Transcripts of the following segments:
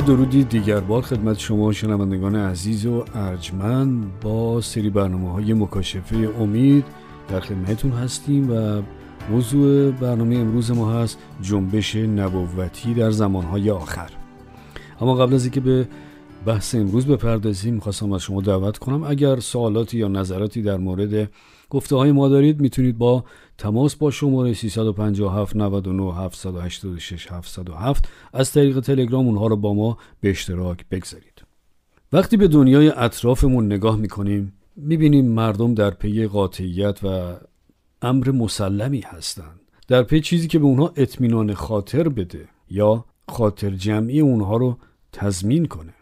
درودی دیگر بار خدمت شما شنوندگان عزیز و ارجمند با سری برنامه های مکاشفه امید در خدمتتون هستیم و موضوع برنامه امروز ما هست جنبش نبوتی در زمانهای آخر. اما قبل از اینکه به بحث امروز بپردازیم می‌خواستم از شما دعوت کنم اگر سوالاتی یا نظراتی در مورد گفته های ما دارید می‌تونید با تماس با شماره 357 99 786 707 از طریق تلگرام اونها رو با ما به اشتراک بگذارید. وقتی به دنیای اطرافمون نگاه می‌کنیم می‌بینیم مردم در پی قاطعیت و امر مسلمی هستند. در پی چیزی که به اونها اطمینان خاطر بده یا خاطر جمعی اونها رو تضمین کنه.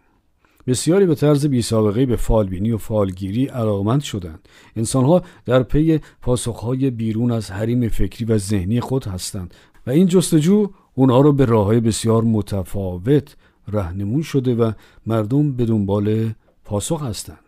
بسیاری به طرز بی سابقه به فالبینی و فالگیری علاقمند شدند. انسانها در پی پاسخهای بیرون از حریم فکری و ذهنی خود هستند و این جستجو اونها را به راههای بسیار متفاوت رهنمون شده و مردم به دنبال پاسخ هستند.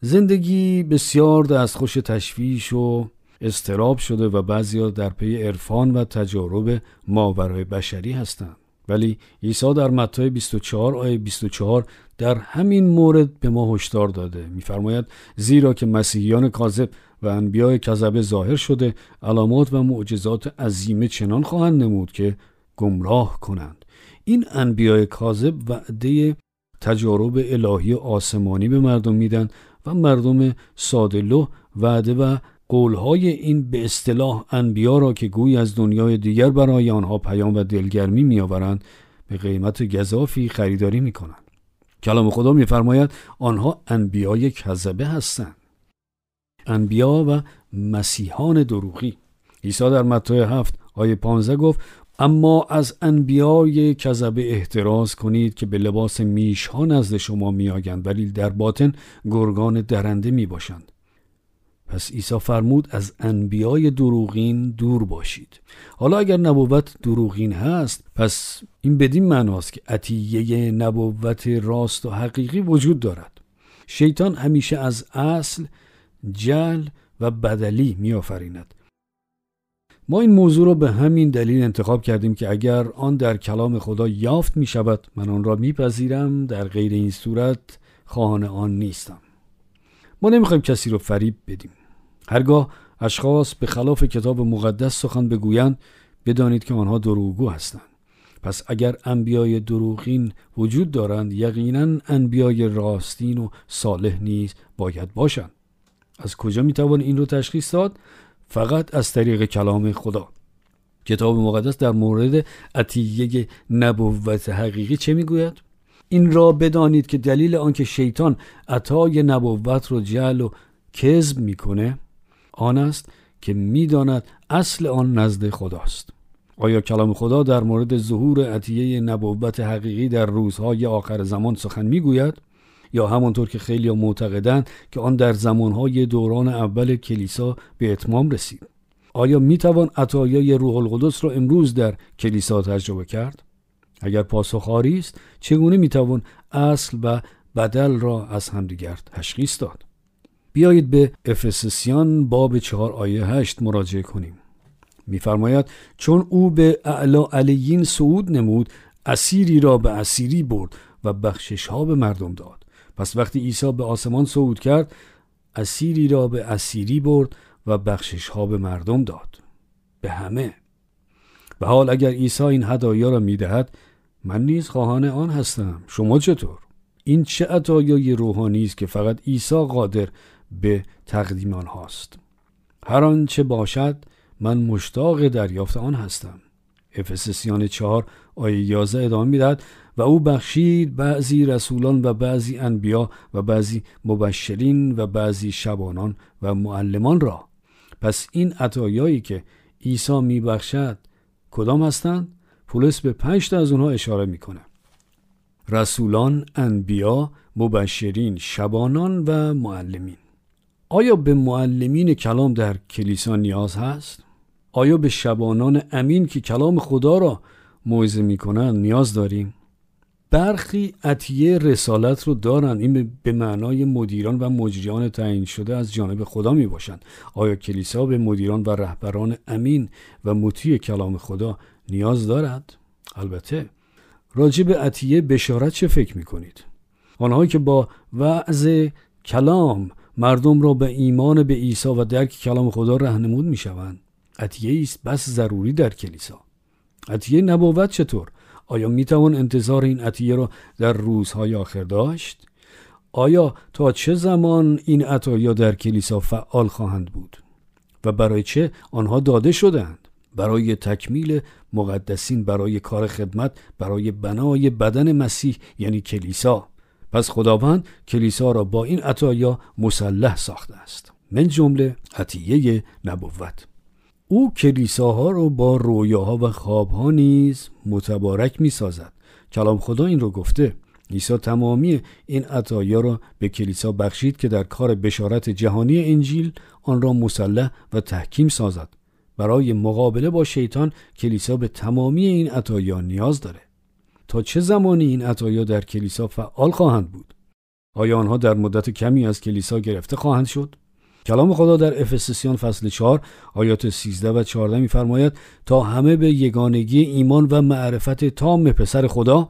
زندگی بسیار دستخوش تشویش و استراب شده و بعضیا در پی عرفان و تجارب ماورای بشری هستند. ولی عیسی در متی 24 آیه 24 در همین مورد به ما هشدار داده. میفرماید زیرا که مسیحیان کاذب و انبیای کذبه ظاهر شده علامات و معجزات عظیمه چنان خواهند نمود که گمراه کنند. این انبیای کاذب وعده تجارب الهی آسمانی به مردم میدن و مردم سادلو وعده و قولهای این به اصطلاح انبیا را که گویی از دنیای دیگر برای آنها پیام و دلگرمی میآورند به قیمت گذافی خریداری می‌کنند. کلام خدا میفرماید آنها انبیای کذبه هستند. انبیا و مسیحان دروغی. عیسی در متی هفت آیه 15 گفت اما از انبیای کذبه احتراز کنید که به لباس میش ها نزد شما میآیند ولی در باطن گرگان درنده می باشند پس عیسی فرمود از انبیای دروغین دور باشید. حالا اگر نبوت دروغین هست پس این بدین معناست که عطیه نبوت راست و حقیقی وجود دارد. شیطان همیشه از اصل جل و بدلی میآفریند. ما این موضوع را به همین دلیل انتخاب کردیم که اگر آن در کلام خدا یافت می شود من آن را میپذیرم در غیر این صورت خواهان آن نیستم. ما نمی‌خوایم کسی رو فریب بدیم. هرگاه اشخاص به خلاف کتاب مقدس سخن بگویند بدانید که آنها دروغگو هستند. پس اگر انبیای دروغین وجود دارند یقینا انبیای راستین و صالح نیز باید باشند. از کجا می‌توان این رو تشخیص داد؟ فقط از طریق کلام خدا. کتاب مقدس در مورد عطیه نبوت حقیقی چه می‌گوید؟ این را بدانید که دلیل آنکه شیطان عطای نبوت رو جعل و کذب می‌کنه آن است که می‌داند اصل آن نزد خداست. آیا کلام خدا در مورد ظهور عطیه نبوت حقیقی در روزهای آخر زمان سخن می‌گوید؟ یا همانطور که خیلی معتقدند که آن در زمانهای دوران اول کلیسا به اتمام رسید. آیا می‌توان عطایای روح القدس را امروز در کلیسا تجربه کرد؟ اگر پاسخ است چگونه می‌توان اصل و بدل را از همدیگر تشخیص داد؟ بیایید به افسسیان باب چهار آیه هشت مراجعه کنیم. میفرماید چون او به اعلا علیین صعود نمود اسیری را به اسیری برد و بخشش ها به مردم داد. پس وقتی عیسی به آسمان صعود کرد اسیری را به اسیری برد و بخشش ها به مردم داد. به همه. و حال اگر عیسی این هدایا را می‌دهد من نیز خواهان آن هستم. شما چطور؟ این چه عطایای روحانی است که فقط عیسی قادر به تقدیم آنهاست. هر آنچه باشد من مشتاق دریافت آن هستم. افسسیان چهار آیه 11 ادامه می‌دهد و او بخشید بعضی رسولان و بعضی انبیا و بعضی مبشرین و بعضی شبانان و معلمان را. پس این عطایایی که عیسی میبخشد کدام هستند؟ پولس به پنج از اونها اشاره می‌کنه. رسولان، انبیا، مبشرین، شبانان و معلمین. آیا به معلمین کلام در کلیسا نیاز هست؟ آیا به شبانان امین که کلام خدا را موعظه می‌کنند نیاز داریم؟ برخی عطیه رسالت رو دارن. این به معنای مدیران و مجریان تعیین شده از جانب خدا می باشند آیا کلیسا به مدیران و رهبران امین و مطیع کلام خدا نیاز دارد؟ البته. راجع به عطیه بشارت چه فکر می کنید آنهایی که با وعظ کلام مردم را به ایمان به عیسی و درک کلام خدا رهنمود می شوند عطیه است بس ضروری در کلیسا. عطیه نبوت چطور؟ آیا می توان انتظار این عطیه را در روزهای آخر داشت؟ آیا تا چه زمان این عطایا در کلیسا فعال خواهند بود؟ و برای چه آنها داده شدند برای تکمیل مقدسین برای کار خدمت برای بنای بدن مسیح یعنی کلیسا. پس خداوند کلیسا را با این عطایا مسلح ساخته است. من جمله عطیه نبوت. او کلیساها را با رویاها و خوابها نیز متبارک می سازد کلام خدا این رو گفته عیسی تمامی این عطایا را به کلیسا بخشید که در کار بشارت جهانی انجیل آن را مسلح و تحکیم سازد. برای مقابله با شیطان کلیسا به تمامی این عطایا نیاز داره. تا چه زمانی این عطایا در کلیسا فعال خواهند بود؟ آیا آنها در مدت کمی از کلیسا گرفته خواهند شد؟ کلام خدا در افسسیان فصل 4 آیات 13 و 14 میفرماید تا همه به یگانگی ایمان و معرفت تام پسر خدا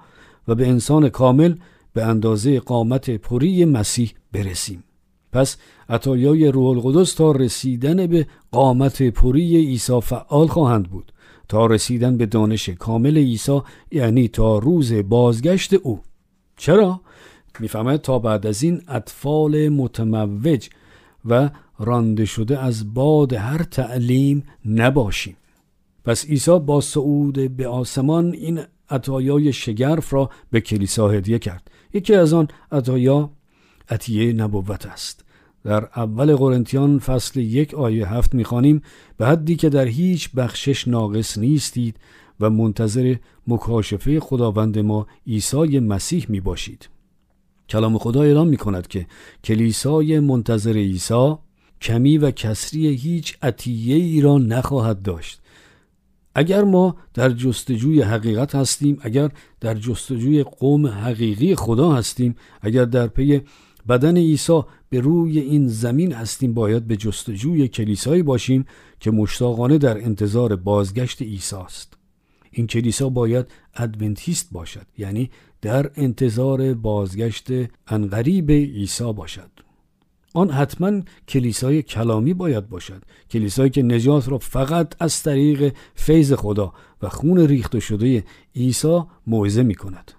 و به انسان کامل به اندازه قامت پری مسیح برسیم. پس عطایای روح القدس تا رسیدن به قامت پری عیسی فعال خواهند بود. تا رسیدن به دانش کامل عیسی یعنی تا روز بازگشت او. چرا؟ می‌فهمد تا بعد از این اطفال متموج و رانده شده از باد هر تعلیم نباشیم. پس عیسی با صعود به آسمان این عطایای شگرف را به کلیسا هدیه کرد. یکی از آن عطایا عطیه نبوت است. در اول قرنتیان فصل یک آیه هفت می‌خوانیم به حدی که در هیچ بخشش ناقص نیستید و منتظر مکاشفه خداوند ما عیسی مسیح می باشید. کلام خدا اعلام می کند که کلیسای منتظر عیسی کمی و کسری هیچ عطیه ای را نخواهد داشت اگر ما در جستجوی حقیقت هستیم اگر در جستجوی قوم حقیقی خدا هستیم اگر در پی بدن عیسی به روی این زمین هستیم باید به جستجوی کلیسایی باشیم که مشتاقانه در انتظار بازگشت عیسی است. این کلیسا باید ادونتیست باشد یعنی در انتظار بازگشت انقریب عیسی باشد. آن حتما کلیسای کلامی باید باشد کلیسایی که نجات را فقط از طریق فیض خدا و خون ریخته شده عیسی موعظه می کند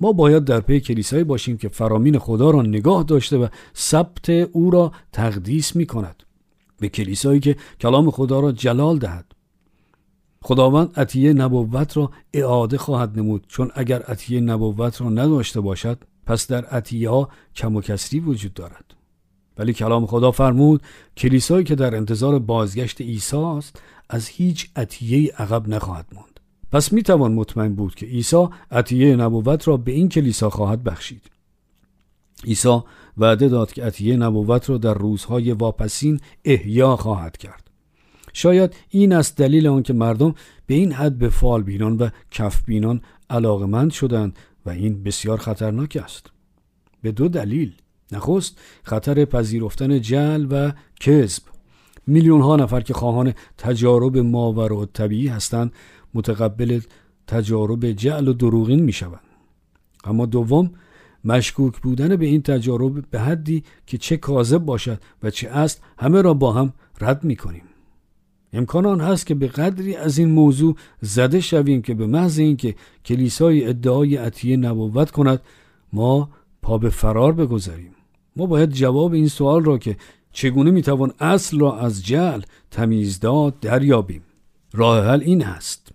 ما باید در پی کلیسایی باشیم که فرامین خدا را نگاه داشته و ثبت او را تقدیس می کند. به کلیسایی که کلام خدا را جلال دهد. خداوند عطیه نبوت را اعاده خواهد نمود. چون اگر عطیه نبوت را نداشته باشد پس در عطیه ها کم و کسری وجود دارد. ولی کلام خدا فرمود کلیسایی که در انتظار بازگشت عیسی است از هیچ عطیه عقب نخواهد ماند. پس می توان مطمئن بود که عیسی عطیه نبوت را به این کلیسا خواهد بخشید. عیسی وعده داد که عطیه نبوت را در روزهای واپسین احیا خواهد کرد. شاید این است دلیل آنکه مردم به این حد به فال بینان و کف بینان علاقمند شدند و این بسیار خطرناک است. به دو دلیل نخست خطر پذیرفتن جل و کذب. میلیون ها نفر که خواهان تجارب ماور و طبیعی هستند متقبل تجارب جعل و دروغین می شوند. اما دوم مشکوک بودن به این تجارب به حدی که چه کاذب باشد و چه است همه را با هم رد می کنیم. امکان آن هست که به قدری از این موضوع زده شویم که به محض اینکه کلیسای ادعای عطیه نبوت کند ما پا به فرار بگذاریم ما باید جواب این سوال را که چگونه می‌توان اصل را از جعل تمیز داد دریابیم راه حل این است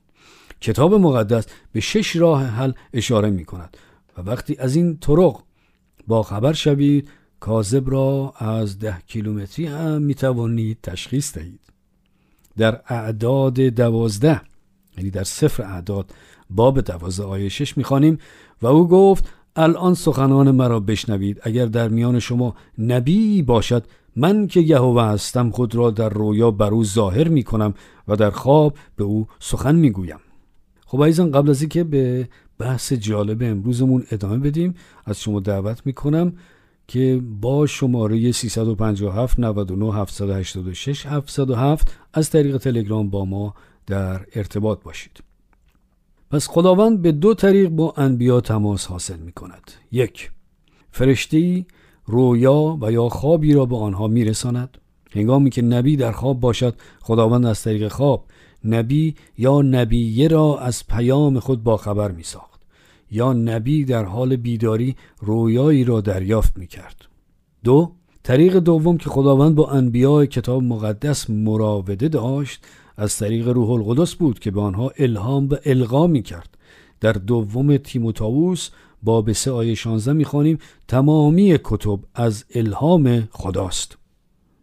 کتاب مقدس به شش راه حل اشاره می کند و وقتی از این طرق با خبر شوید کاذب را از ده کیلومتری هم می توانید تشخیص دهید. در اعداد دوازده یعنی در سفر اعداد باب دوازده آیه شش می‌خوانیم و او گفت الان سخنان مرا بشنوید. اگر در میان شما نبی باشد من که یهوه هستم خود را در رویا بر او ظاهر می کنم و در خواب به او سخن می گویم خب عزیزان قبل از اینکه به بحث جالب امروزمون ادامه بدیم از شما دعوت می کنم که با شماره 357 99 786 707 از طریق تلگرام با ما در ارتباط باشید. پس خداوند به دو طریق با انبیا تماس حاصل می کند یک فرشتی رویا و یا خوابی را به آنها میرساند. هنگامی که نبی در خواب باشد خداوند از طریق خواب نبی یا نبیه را از پیام خود با خبر می ساخت. یا نبی در حال بیداری رویایی را دریافت می کرد. دو طریق دوم که خداوند با انبیاء کتاب مقدس مراوده داشت از طریق روح القدس بود که به آنها الهام و القا می کرد. در دوم تیموتائوس باب سه آیه 16 می‌خوانیم تمامی کتب از الهام خداست.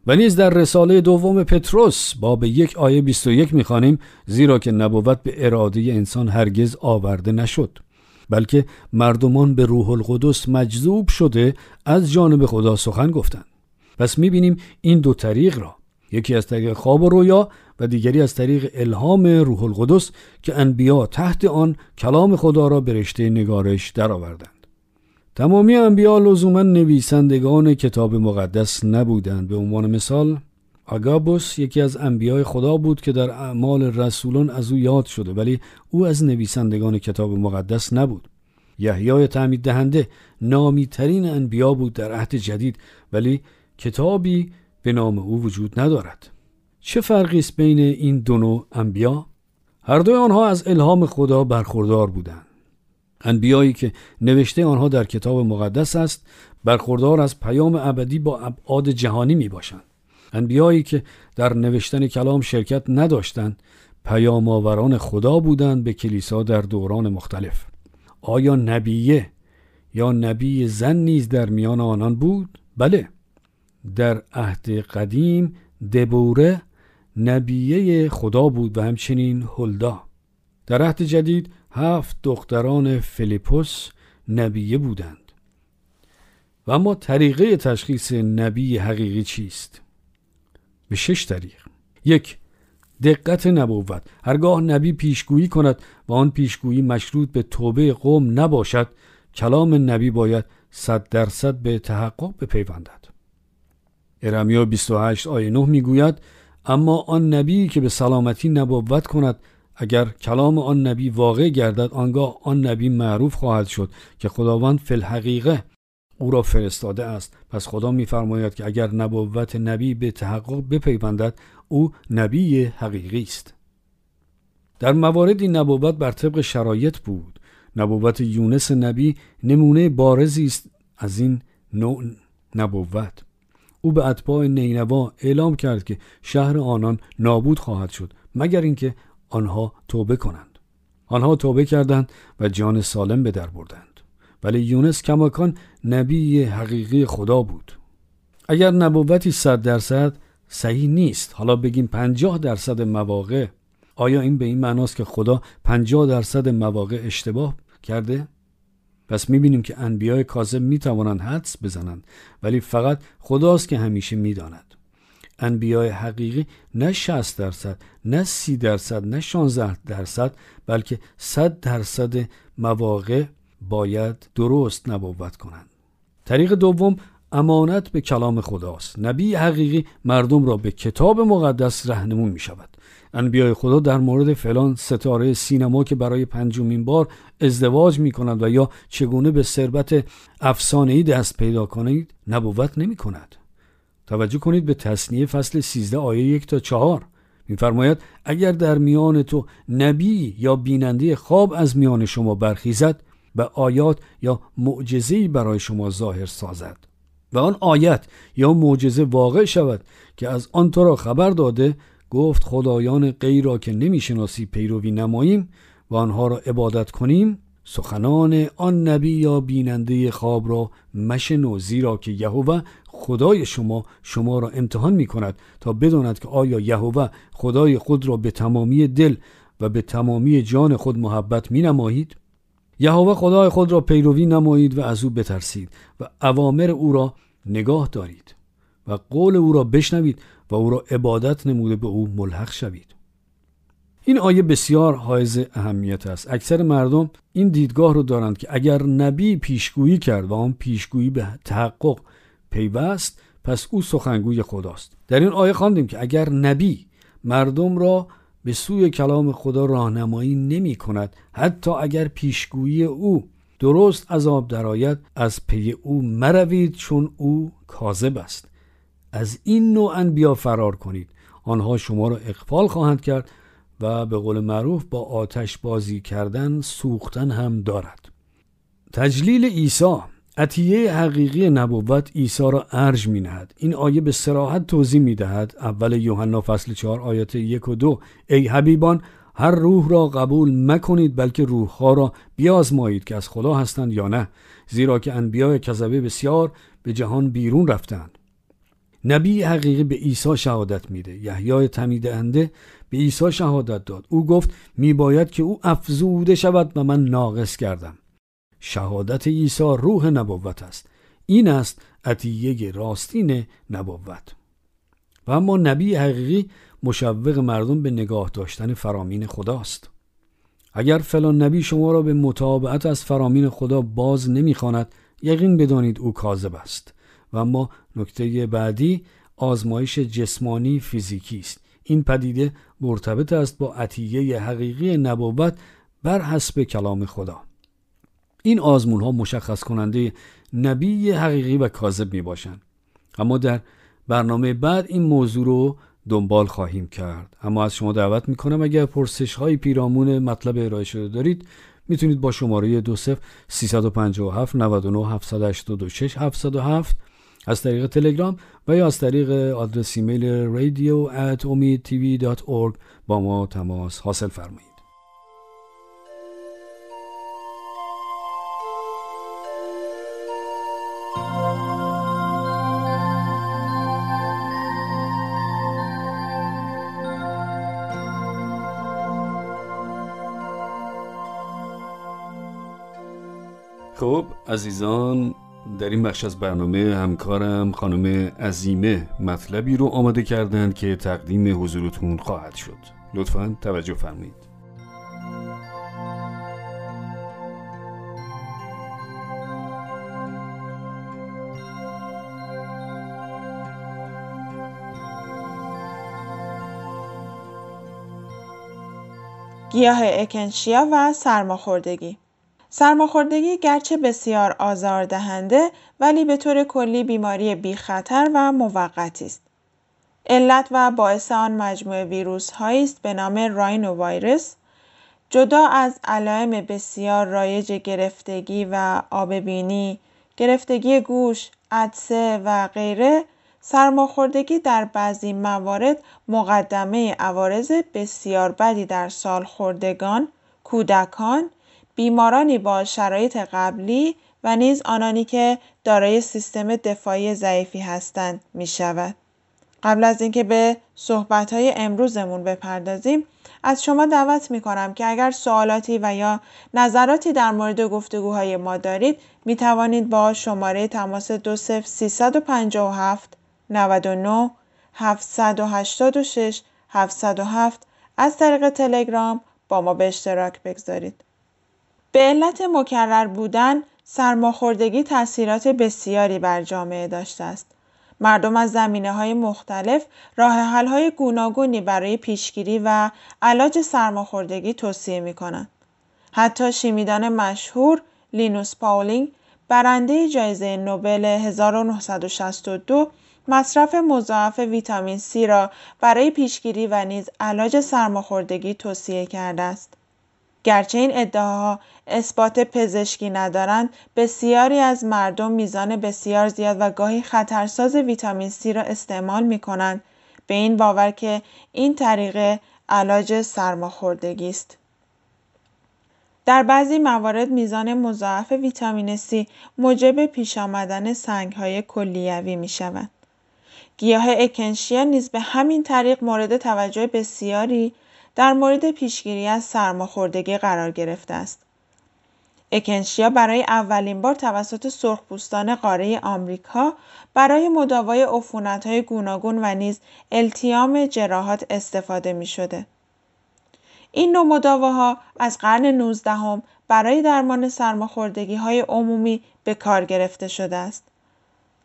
و نیز در رساله دوم پتروس باب یک آیه 21 می‌خوانیم زیرا که نبوت به اراده انسان هرگز آورده نشد بلکه مردمان به روح القدس مجذوب شده از جانب خدا سخن گفتند پس می‌بینیم این دو طریق را یکی از طریق خواب و رویا و دیگری از طریق الهام روح القدس که انبیا تحت آن کلام خدا را به رشته نگارش درآوردند. تمامی انبیا لزوما نویسندگان کتاب مقدس نبودند. به عنوان مثال آگابوس یکی از انبیای خدا بود که در اعمال رسولان از او یاد شده ولی او از نویسندگان کتاب مقدس نبود. یحیای تعمید دهنده نامی ترین انبیا بود در عهد جدید ولی کتابی به نام او وجود ندارد. چه فرقی است بین این دو نوع انبیا؟ هر دوی آنها از الهام خدا برخوردار بودند. انبیایی که نوشته آنها در کتاب مقدس است برخوردار از پیام ابدی با ابعاد جهانی می باشند انبیایی که در نوشتن کلام شرکت نداشتند پیام آوران خدا بودند به کلیسا در دوران مختلف. آیا نبیه یا نبی زن نیز در میان آنان بود؟ بله. در عهد قدیم دبوره نبیه خدا بود و همچنین هلدا. در عهد جدید هفت دختران فیلیپوس نبیه بودند. و اما طریقه تشخیص نبی حقیقی چیست؟ به شش طریق. یک دقت نبوت. هرگاه نبی پیشگویی کند و آن پیشگویی مشروط به توبه قوم نباشد کلام نبی باید صد درصد به تحقق بپیوندد. ارمیا 28 آیه 9 می‌گوید اما آن نبی که به سلامتی نبوت کند اگر کلام آن نبی واقع گردد آنگاه آن نبی معروف خواهد شد که خداوند فی الحقیقه او را فرستاده است. پس خدا میفرماید که اگر نبوت نبی به تحقق بپیوندد او نبی حقیقی است. در مواردی نبوت بر طبق شرایط بود. نبوت یونس نبی نمونه بارزی است از این نوع نبوت. او به اتباع نینوا اعلام کرد که شهر آنان نابود خواهد شد مگر اینکه آنها توبه کنند. آنها توبه کردند و جان سالم به در بردند. ولی یونس کماکان نبی حقیقی خدا بود. اگر نبوتی صد درصد صحیح نیست حالا بگیم پنجاه درصد مواقع آیا این به این معناست که خدا پنجاه درصد مواقع اشتباه کرده؟ پس می‌بینیم که انبیای کاذب می‌توانند حدس بزنند ولی فقط خداست که همیشه می‌داند. انبیای حقیقی نه 60 درصد نه 30 درصد نه 16 درصد بلکه 100 درصد مواقع باید درست نبوت کنند. طریق دوم امانت به کلام خداست. نبی حقیقی مردم را به کتاب مقدس رهنمون می شود انبیای خدا در مورد فلان ستاره سینما که برای پنجمین بار ازدواج می کند و یا چگونه به ثروت ای دست پیدا کنید نبوت نمی کند توجه کنید به تصنیه فصل 13 آیه یک تا چهار. میفرماید اگر در میان تو نبی یا بیننده خواب از میان شما برخیزد و آیات یا معجزه‌ای برای شما ظاهر سازد. و آن آیت یا معجزه واقع شود که از آن تو را خبر داده گفت خدایان غیر را که نمی‌شناسی پیروی نماییم و آنها را عبادت کنیم سخنان آن نبی یا بیننده خواب را مشنو زیرا که یهوه خدای شما شما را امتحان می کند تا بداند که آیا یهوه خدای خود را به تمامی دل و به تمامی جان خود محبت می نمایید؟ یهوه خدای خود را پیروی نمایید و از او بترسید و اوامر او را نگاه دارید و قول او را بشنوید و او را عبادت نموده به او ملحق شوید این آیه بسیار حائز اهمیت است. اکثر مردم این دیدگاه رو دارند که اگر نبی پیشگویی کرد و آن پیشگویی به تحقق پیوست پس او سخنگوی خداست. در این آیه خواندیم که اگر نبی مردم را به سوی کلام خدا راهنمایی نمی کند حتی اگر پیشگویی او درست عذاب درآید از پی او مروید چون او کاذب است. از این نوع انبیا فرار کنید. آنها شما را اقفال خواهند کرد و به قول معروف با آتش بازی کردن سوختن هم دارد. تجلیل عیسی عطیه حقیقی نبوت عیسی را ارج می نهد. این آیه به سراحت توضیح می دهد اول یوحنا فصل 4 آیات یک و دو ای حبیبان هر روح را قبول مکنید بلکه روحها را بیازمایید که از خدا هستند یا نه. زیرا که انبیاء کذبه بسیار به جهان بیرون رفتند. نبی حقیقی به عیسی شهادت میده. یحیای تمیدهنده به عیسی شهادت داد. او گفت میباید که او افزوده شود و من ناقص کردم شهادت عیسی روح نبوت است. این است عطیه راستین نبوت. و اما نبی حقیقی مشوق مردم به نگاه داشتن فرامین خداست. اگر فلان نبی شما را به مطابعت از فرامین خدا باز نمی‌خواند یقین بدانید او کاذب است. و اما نکته بعدی آزمایش جسمانی فیزیکی است. این پدیده مرتبط است با عطیه حقیقی نبوت بر حسب کلام خدا. این آزمون ها مشخص کننده نبی حقیقی و کاذب می باشند اما در برنامه بعد این موضوع رو دنبال خواهیم کرد. اما از شما دعوت می کنم اگر پرسش های پیرامون مطلب ارائه شده دارید می‌تونید با شماره 20 357 99 786 707 از طریق تلگرام و یا از طریق آدرس ایمیل radio at با ما تماس حاصل فرمایید. خب عزیزان در این بخش از برنامه همکارم خانم عزیمه مطلبی رو آماده کردند که تقدیم حضورتون خواهد شد. لطفا توجه فرمایید. گیاه اکنشیا و سرماخوردگی. سرماخوردگی گرچه بسیار آزاردهنده ولی به طور کلی بیماری بی خطر و موقتی است. علت و باعث آن مجموعه ویروس هایی است به نام راینو ویروس جدا از علائم بسیار رایج گرفتگی و آببینی، گرفتگی گوش، عدسه و غیره سرماخوردگی در بعضی موارد مقدمه عوارض بسیار بدی در سالخوردگان، کودکان بیمارانی با شرایط قبلی و نیز آنانی که دارای سیستم دفاعی ضعیفی هستند می شود. قبل از اینکه به صحبت های امروزمون بپردازیم از شما دعوت می کنم که اگر سوالاتی و یا نظراتی در مورد گفتگوهای ما دارید می توانید با شماره تماس 20357 99 786 707 از طریق تلگرام با ما به اشتراک بگذارید. به علت مکرر بودن سرماخوردگی تاثیرات بسیاری بر جامعه داشته است. مردم از زمینه های مختلف راه حل های گوناگونی برای پیشگیری و علاج سرماخوردگی توصیه می کنند. حتی شیمیدان مشهور لینوس پاولینگ برنده جایزه نوبل 1962 مصرف مضاعف ویتامین C را برای پیشگیری و نیز علاج سرماخوردگی توصیه کرده است. گرچه این ادعاها اثبات پزشکی ندارند بسیاری از مردم میزان بسیار زیاد و گاهی خطرساز ویتامین C را استعمال می کنند به این باور که این طریق علاج سرماخوردگی است. در بعضی موارد میزان مضاعف ویتامین C موجب پیش آمدن سنگ های کلیوی می شود. گیاه اکنشیا نیز به همین طریق مورد توجه بسیاری در مورد پیشگیری از سرماخوردگی قرار گرفته است. اکنشیا برای اولین بار توسط سرخپوستان قاره آمریکا برای مداوای های گوناگون و نیز التیام جراحات استفاده می شده. این نوع مداواها از قرن 19 برای درمان های عمومی به کار گرفته شده است.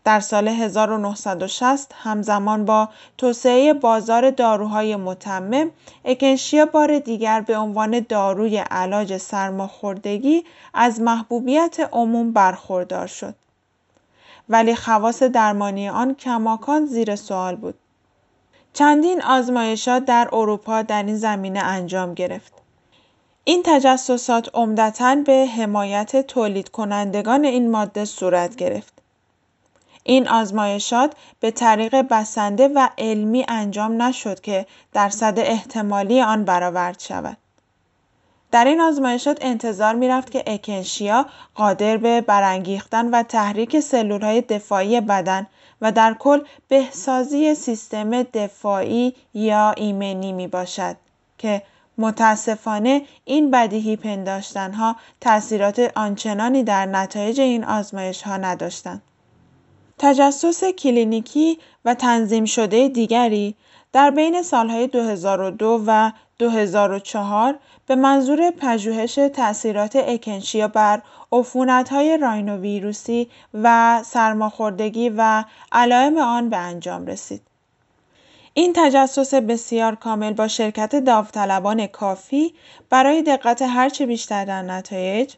در سال 1960 همزمان با توسعه بازار داروهای متمم، اکنشیا بار دیگر به عنوان داروی علاج سرماخوردگی از محبوبیت عموم برخوردار شد. ولی خواص درمانی آن کماکان زیر سوال بود. چندین آزمایشات در اروپا در این زمینه انجام گرفت. این تجسسات عمدتا به حمایت تولید کنندگان این ماده صورت گرفت. این آزمایشات به طریق بسنده و علمی انجام نشد که درصد احتمالی آن برآورد شود. در این آزمایشات انتظار می رفت که اکنشیا قادر به برانگیختن و تحریک سلولهای دفاعی بدن و در کل بهسازی سیستم دفاعی یا ایمنی می باشد که متاسفانه این بدیهی پنداشتنها تاثیرات آنچنانی در نتایج این آزمایش ها نداشتند. تجسس کلینیکی و تنظیم شده دیگری در بین سالهای 2002 و 2004 به منظور پژوهش تأثیرات اکنشیا بر عفونت‌های راینوویروسی و سرماخوردگی و علائم آن به انجام رسید. این تجسس بسیار کامل با شرکت داوطلبان کافی برای دقت هرچه بیشتر در نتایج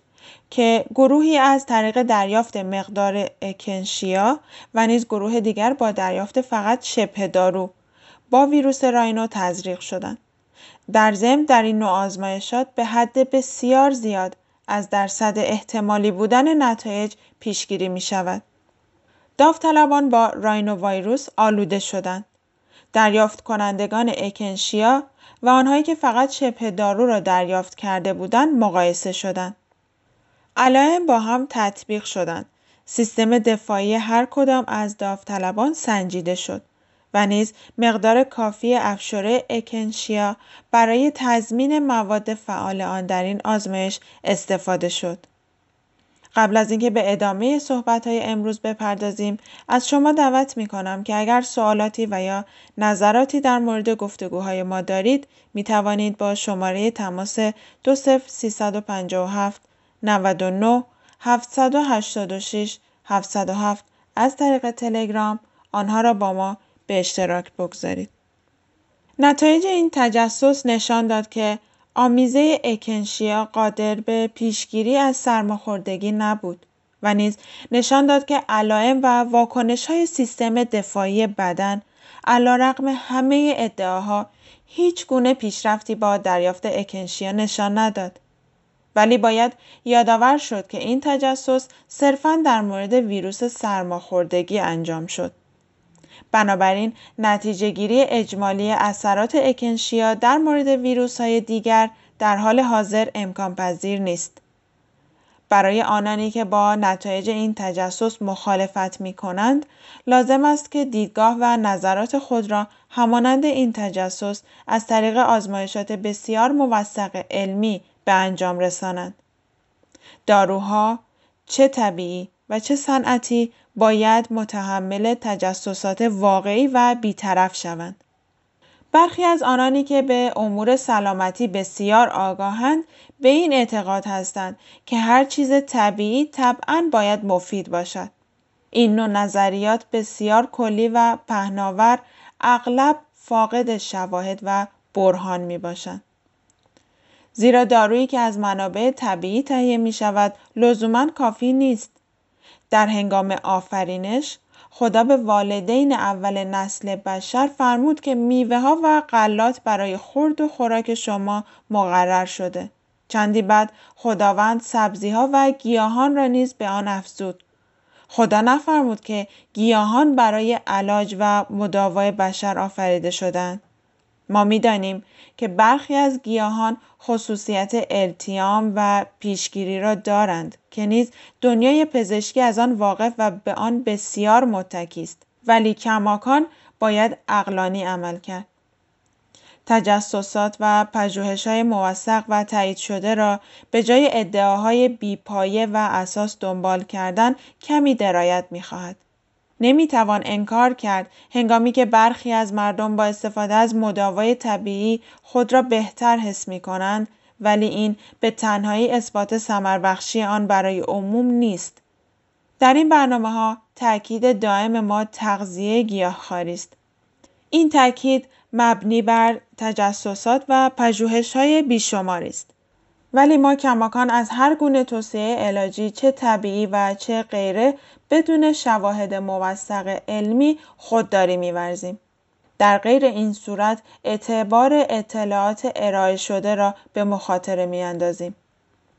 که گروهی از طریق دریافت مقدار Echinacea و نیز گروه دیگر با دریافت فقط شبه دارو با ویروس راینو تزریق شدند. در ضمن در این نوع آزمایشات به حد بسیار زیاد از درصد احتمالی بودن نتایج پیشگیری می شود. داوطلبان با راینو ویروس آلوده شدند. دریافت کنندگان اکنشیا و آنهایی که فقط شبه دارو را دریافت کرده بودند مقایسه شدند. علائم با هم تطبیق شدند. سیستم دفاعی هر کدام از داوطلبان سنجیده شد و نیز مقدار کافی افشوره اکنشیا برای تضمین مواد فعال آن در این آزمایش استفاده شد. قبل از اینکه به ادامه صحبت های امروز بپردازیم از شما دعوت می کنم که اگر سوالاتی و یا نظراتی در مورد گفتگوهای ما دارید می توانید با شماره تماس 20357 99 786 707 از طریق تلگرام آنها را با ما به اشتراک بگذارید. نتایج این تجسس نشان داد که آمیزه اکنشیا قادر به پیشگیری از سرماخوردگی نبود و نیز نشان داد که علائم و واکنش های سیستم دفاعی بدن رقم همه ادعاها هیچ گونه پیشرفتی با دریافت اکنشیا نشان نداد. ولی باید یادآور شد که این تجسس صرفا در مورد ویروس سرماخوردگی انجام شد. بنابراین نتیجه گیری اجمالی اثرات اکنشیا در مورد ویروس های دیگر در حال حاضر امکان پذیر نیست. برای آنانی که با نتایج این تجسس مخالفت می کنند، لازم است که دیدگاه و نظرات خود را همانند این تجسس از طریق آزمایشات بسیار موثق علمی به انجام رسانند. داروها چه طبیعی و چه صنعتی باید متحمل تجسسات واقعی و بیطرف شوند. برخی از آنانی که به امور سلامتی بسیار آگاهند به این اعتقاد هستند که هر چیز طبیعی طبعا باید مفید باشد. این نوع نظریات بسیار کلی و پهناور اغلب فاقد شواهد و برهان می باشند. زیرا دارویی که از منابع طبیعی تهیه می شود لزوما کافی نیست. در هنگام آفرینش خدا به والدین اول نسل بشر فرمود که میوه ها و غلات برای خورد و خوراک شما مقرر شده. چندی بعد خداوند سبزی ها و گیاهان را نیز به آن افزود. خدا نفرمود که گیاهان برای علاج و مداوای بشر آفریده شدند. ما می‌دانیم که برخی از گیاهان خصوصیت التیام و پیشگیری را دارند که نیز دنیای پزشکی از آن واقف و به آن بسیار متکی است ولی کماکان باید اقلانی عمل کرد. تجسسات و پژوهش های موثق و تایید شده را به جای ادعاهای بیپایه و اساس دنبال کردن کمی درایت می خواهد. نمی توان انکار کرد هنگامی که برخی از مردم با استفاده از مداوای طبیعی خود را بهتر حس می کنند ولی این به تنهایی اثبات سمربخشی آن برای عموم نیست. در این برنامه ها تاکید دائم ما تغذیه گیاهخواری است. این تاکید مبنی بر تجسسات و های بیشماری است. ولی ما کماکان از هر گونه توصیه علاجی چه طبیعی و چه غیره بدون شواهد موثق علمی خودداری میورزیم. در غیر این صورت اعتبار اطلاعات ارائه شده را به مخاطره میاندازیم.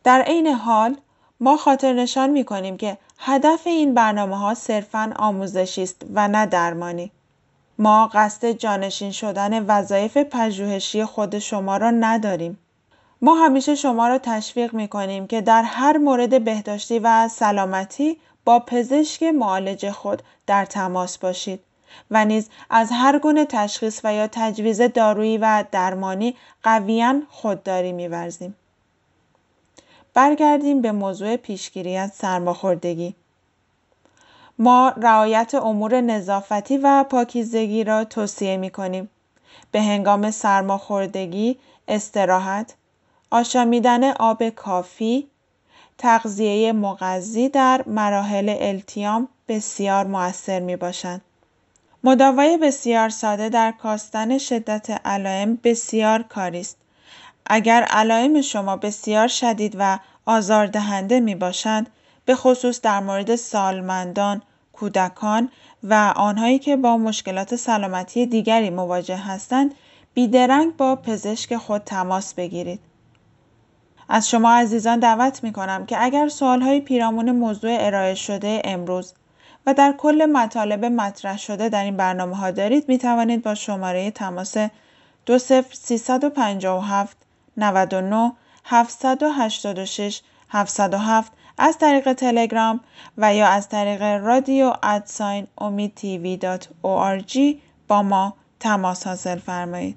در عین حال ما خاطر نشان می کنیم که هدف این برنامه ها صرفاً آموزشی است و نه درمانی. ما قصد جانشین شدن وظایف پژوهشی خود شما را نداریم. ما همیشه شما را تشویق می کنیم که در هر مورد بهداشتی و سلامتی با پزشک معالج خود در تماس باشید و نیز از هر گونه تشخیص و یا تجویز دارویی و درمانی قویا خودداری میورزیم. برگردیم به موضوع پیشگیری از سرماخوردگی. ما رعایت امور نظافتی و پاکیزگی را توصیه می کنیم. به هنگام سرماخوردگی، استراحت، آشامیدن آب کافی، تغذیه مغذی در مراحل التیام بسیار مؤثر می باشند. مداوای بسیار ساده در کاستن شدت علائم بسیار کاری است. اگر علائم شما بسیار شدید و آزاردهنده می باشند، به خصوص در مورد سالمندان، کودکان و آنهایی که با مشکلات سلامتی دیگری مواجه هستند، بیدرنگ با پزشک خود تماس بگیرید. از شما عزیزان دعوت می کنم که اگر های پیرامون موضوع ارائه شده امروز و در کل مطالب مطرح شده در این برنامه ها دارید می توانید با شماره تماس 20357 99 786 707 از طریق تلگرام و یا از طریق رادیو ادساین امید تیوی دات با ما تماس حاصل فرمایید.